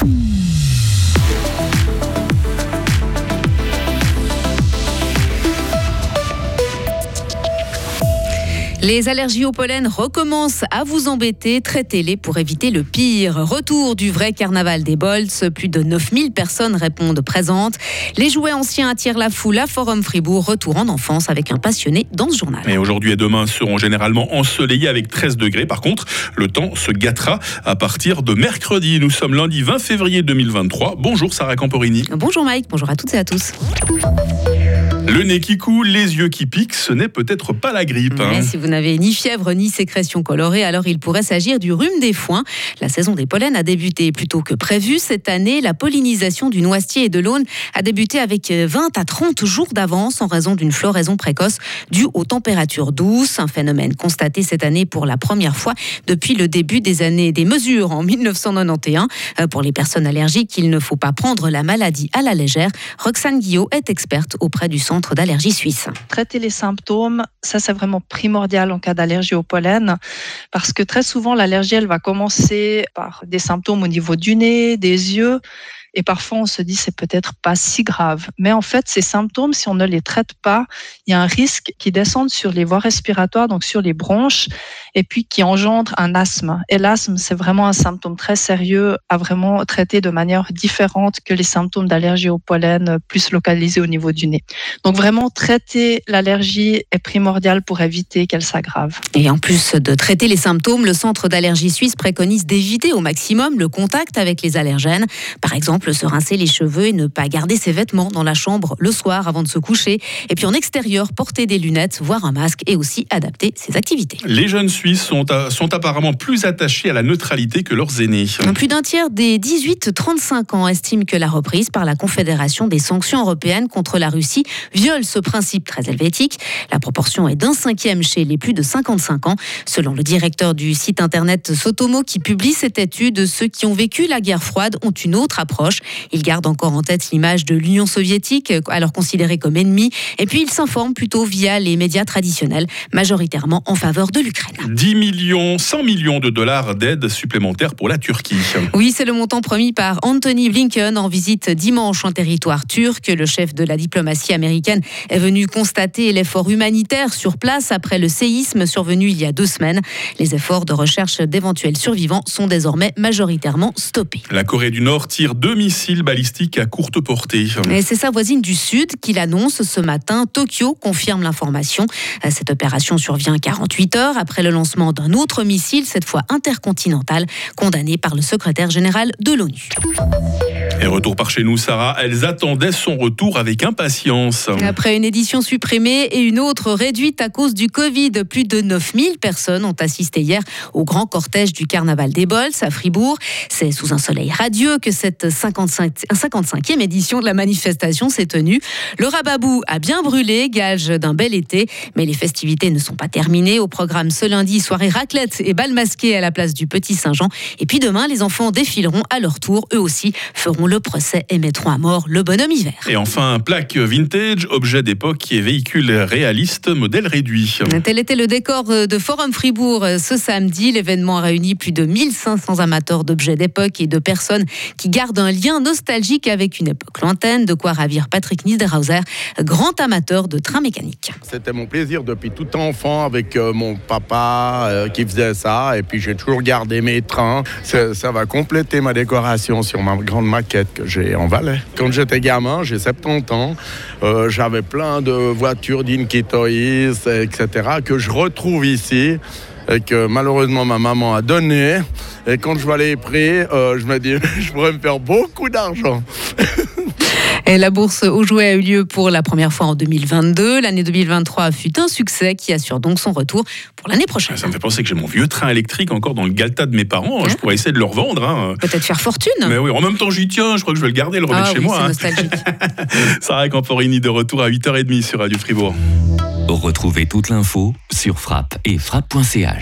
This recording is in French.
Bye. Les allergies au pollen recommencent à vous embêter. Traitez-les pour éviter le pire. Retour du vrai carnaval des Bolts. Plus de 9000 personnes répondent présentes. Les jouets anciens attirent la foule à Forum Fribourg. Retour en enfance avec un passionné dans ce journal. Et aujourd'hui et demain seront généralement ensoleillés avec 13 degrés. Par contre, le temps se gâtera à partir de mercredi. Nous sommes lundi 20 février 2023. Bonjour Sarah Camporini. Bonjour Mike, bonjour à toutes et à tous. Le nez qui coule, les yeux qui piquent, ce n'est peut-être pas la grippe. Hein. si vous n'avez ni fièvre ni sécrétion colorée, alors il pourrait s'agir du rhume des foins. La saison des pollens a débuté plus tôt que prévu. Cette année, la pollinisation du noisetier et de l'aune a débuté avec 20 à 30 jours d'avance en raison d'une floraison précoce due aux températures douces. Un phénomène constaté cette année pour la première fois depuis le début des années des mesures en 1991. Euh, pour les personnes allergiques, il ne faut pas prendre la maladie à la légère. Roxane Guillot est experte auprès du centre d'allergie suisse. Traiter les symptômes, ça c'est vraiment primordial en cas d'allergie au pollen, parce que très souvent l'allergie, elle va commencer par des symptômes au niveau du nez, des yeux, et parfois, on se dit c'est peut-être pas si grave. Mais en fait, ces symptômes, si on ne les traite pas, il y a un risque qui descende sur les voies respiratoires, donc sur les bronches, et puis qui engendre un asthme. Et l'asthme, c'est vraiment un symptôme très sérieux à vraiment traiter de manière différente que les symptômes d'allergie au pollen plus localisés au niveau du nez. Donc vraiment, traiter l'allergie est primordial pour éviter qu'elle s'aggrave. Et en plus de traiter les symptômes, le Centre d'allergie suisse préconise d'éviter au maximum le contact avec les allergènes. Par exemple, se rincer les cheveux et ne pas garder ses vêtements dans la chambre le soir avant de se coucher. Et puis en extérieur, porter des lunettes, voire un masque et aussi adapter ses activités. Les jeunes Suisses sont, sont apparemment plus attachés à la neutralité que leurs aînés. Plus d'un tiers des 18-35 ans estiment que la reprise par la Confédération des sanctions européennes contre la Russie viole ce principe très helvétique. La proportion est d'un cinquième chez les plus de 55 ans. Selon le directeur du site internet Sotomo qui publie cette étude, ceux qui ont vécu la guerre froide ont une autre approche il garde encore en tête l'image de l'Union soviétique, euh, alors considérée comme ennemie, et puis il s'informe plutôt via les médias traditionnels, majoritairement en faveur de l'Ukraine. 10 millions, 100 millions de dollars d'aide supplémentaire pour la Turquie. Oui, c'est le montant promis par Anthony Blinken en visite dimanche en territoire turc. Le chef de la diplomatie américaine est venu constater l'effort humanitaire sur place après le séisme survenu il y a deux semaines. Les efforts de recherche d'éventuels survivants sont désormais majoritairement stoppés. La Corée du Nord tire 2 missile balistique à courte portée. C'est sa voisine du Sud qui l'annonce ce matin. Tokyo confirme l'information. Euh, cette opération survient 48 heures après le lancement d'un autre missile, cette fois intercontinental, condamné par le secrétaire général de l'ONU. Et retour par chez nous, Sarah, elles attendaient son retour avec impatience. Après une édition supprimée et une autre réduite à cause du Covid, plus de 9000 personnes ont assisté hier au grand cortège du Carnaval des Bols à Fribourg. C'est sous un soleil radieux que cette 55, 55e édition de la manifestation s'est tenue. Le rababou a bien brûlé, gage d'un bel été, mais les festivités ne sont pas terminées. Au programme ce lundi, soirée raclette et bal masqué à la place du Petit Saint-Jean. Et puis demain, les enfants défileront à leur tour. Eux aussi feront le procès et mettront à mort le bonhomme hiver. Et enfin, plaque vintage, objet d'époque et véhicule réaliste, modèle réduit. Tel était le décor de Forum Fribourg ce samedi. L'événement a réuni plus de 1500 amateurs d'objets d'époque et de personnes qui gardent un lien nostalgique avec une époque lointaine, de quoi ravir Patrick Niederhauser, grand amateur de trains mécaniques. C'était mon plaisir depuis tout enfant avec euh, mon papa euh, qui faisait ça et puis j'ai toujours gardé mes trains. Ça, ça va compléter ma décoration sur ma grande maquette que j'ai en Valais. Quand j'étais gamin, j'ai 70 ans, euh, j'avais plein de voitures d'Inky Toys, etc., que je retrouve ici et que malheureusement ma maman a donné. Et quand je vois les prix, euh, je me dis, je pourrais me faire beaucoup d'argent. La bourse aux jouets a eu lieu pour la première fois en 2022. L'année 2023 fut un succès qui assure donc son retour pour l'année prochaine. Ça me fait penser que j'ai mon vieux train électrique encore dans le Galta de mes parents. Je pourrais essayer de le revendre. Hein. Peut-être faire fortune. Mais oui, en même temps, j'y tiens. Je crois que je vais le garder, le remettre ah chez moi. C'est hein. nostalgique. Sarah Camporini de retour à 8h30 sur Radio Fribourg. Retrouvez toute l'info sur frappe et frappe.ch.